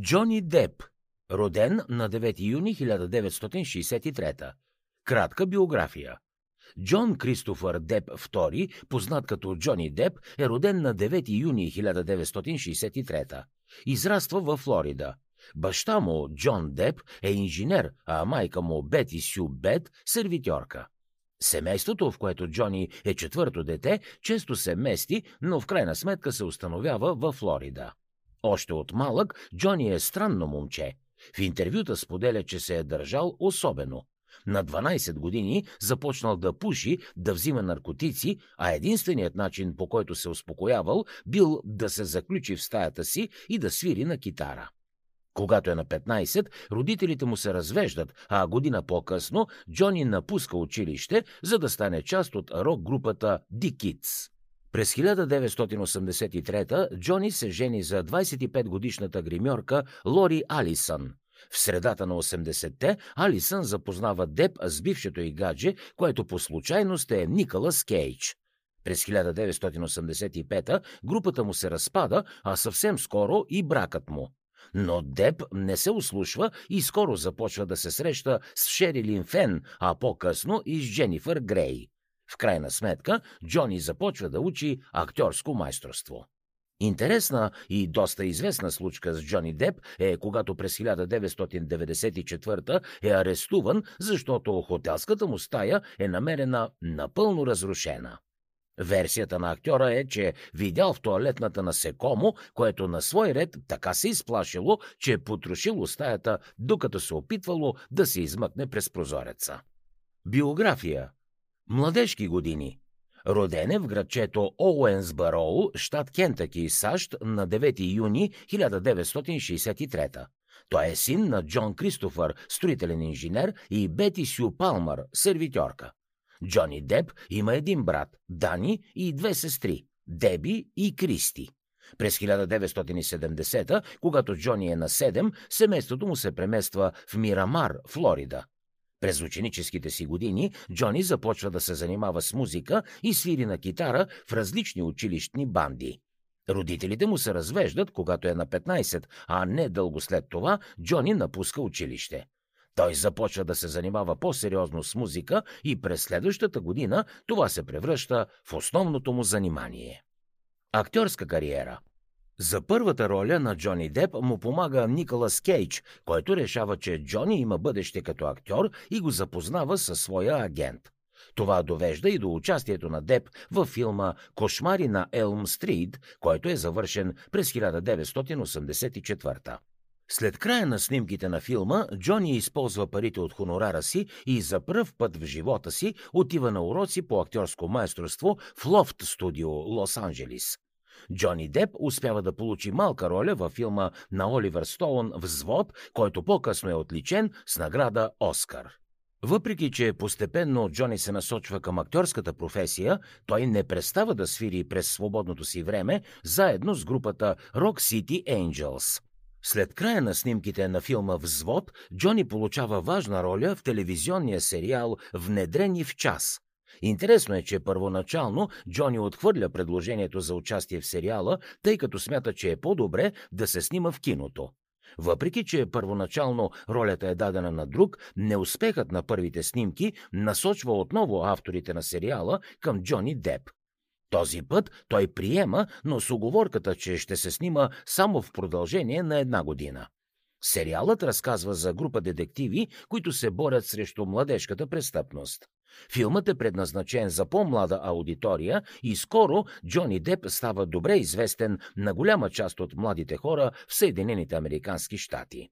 Джони Деп, роден на 9 юни 1963. Кратка биография. Джон Кристофър Деп II, познат като Джони Деп, е роден на 9 юни 1963. Израства във Флорида. Баща му, Джон Деп, е инженер, а майка му, Бети Сю Бет, сервитьорка. Семейството, в което Джони е четвърто дете, често се мести, но в крайна сметка се установява във Флорида. Още от малък Джони е странно момче. В интервюта споделя, че се е държал особено. На 12 години започнал да пуши, да взима наркотици, а единственият начин по който се успокоявал бил да се заключи в стаята си и да свири на китара. Когато е на 15, родителите му се развеждат, а година по-късно Джони напуска училище, за да стане част от рок-групата The Kids. През 1983 Джони се жени за 25-годишната гримьорка Лори Алисън. В средата на 80-те Алисън запознава Деп с бившето и гадже, което по случайност е Николас Кейдж. През 1985 групата му се разпада, а съвсем скоро и бракът му. Но Деп не се услушва и скоро започва да се среща с Шерилин Фен, а по-късно и с Дженифър Грей. В крайна сметка, Джони започва да учи актьорско майсторство. Интересна и доста известна случка с Джони Деп е когато през 1994 е арестуван, защото хотелската му стая е намерена напълно разрушена. Версията на актьора е, че видял в туалетната насекомо, което на свой ред така се изплашило, че е потрошило стаята, докато се опитвало да се измъкне през прозореца. Биография Младежки години Роден е в градчето Оуенсбароу, щат Кентъки, САЩ, на 9 юни 1963. Той е син на Джон Кристофър, строителен инженер, и Бети Сю Палмър, сервитьорка. Джони Деп има един брат, Дани, и две сестри, Деби и Кристи. През 1970, когато Джони е на 7, семейството му се премества в Мирамар, Флорида. През ученическите си години Джони започва да се занимава с музика и свири на китара в различни училищни банди. Родителите му се развеждат, когато е на 15, а не дълго след това Джони напуска училище. Той започва да се занимава по-сериозно с музика и през следващата година това се превръща в основното му занимание. Актьорска кариера за първата роля на Джони Деп му помага Николас Кейдж, който решава, че Джони има бъдеще като актьор и го запознава със своя агент. Това довежда и до участието на Деп във филма Кошмари на Елм Стрит, който е завършен през 1984. След края на снимките на филма, Джони използва парите от хонорара си и за пръв път в живота си отива на уроци по актьорско майсторство в Лофт студио, Лос-Анджелис. Джони Деп успява да получи малка роля във филма на Оливър Стоун «Взвод», който по-късно е отличен с награда Оскар. Въпреки, че постепенно Джони се насочва към актьорската професия, той не престава да свири през свободното си време заедно с групата Rock City Angels. След края на снимките на филма Взвод, Джони получава важна роля в телевизионния сериал Внедрени в час. Интересно е, че първоначално Джони отхвърля предложението за участие в сериала, тъй като смята, че е по-добре да се снима в киното. Въпреки, че първоначално ролята е дадена на друг, неуспехът на първите снимки насочва отново авторите на сериала към Джони Деп. Този път той приема, но с оговорката, че ще се снима само в продължение на една година. Сериалът разказва за група детективи, които се борят срещу младежката престъпност. Филмът е предназначен за по-млада аудитория и скоро Джони Деп става добре известен на голяма част от младите хора в Съединените Американски щати.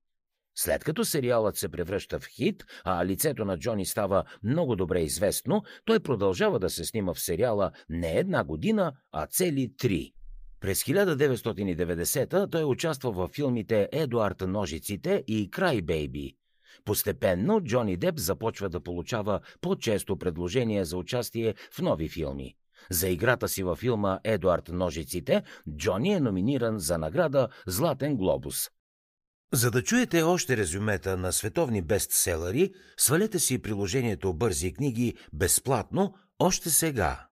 След като сериалът се превръща в хит, а лицето на Джони става много добре известно, той продължава да се снима в сериала не една година, а цели три. През 1990 той участва във филмите Едуард Ножиците и Край Бейби. Постепенно Джони Деп започва да получава по-често предложения за участие в нови филми. За играта си във филма Едуард Ножиците, Джони е номиниран за награда Златен глобус. За да чуете още резюмета на световни бестселери, свалете си приложението Бързи книги безплатно още сега.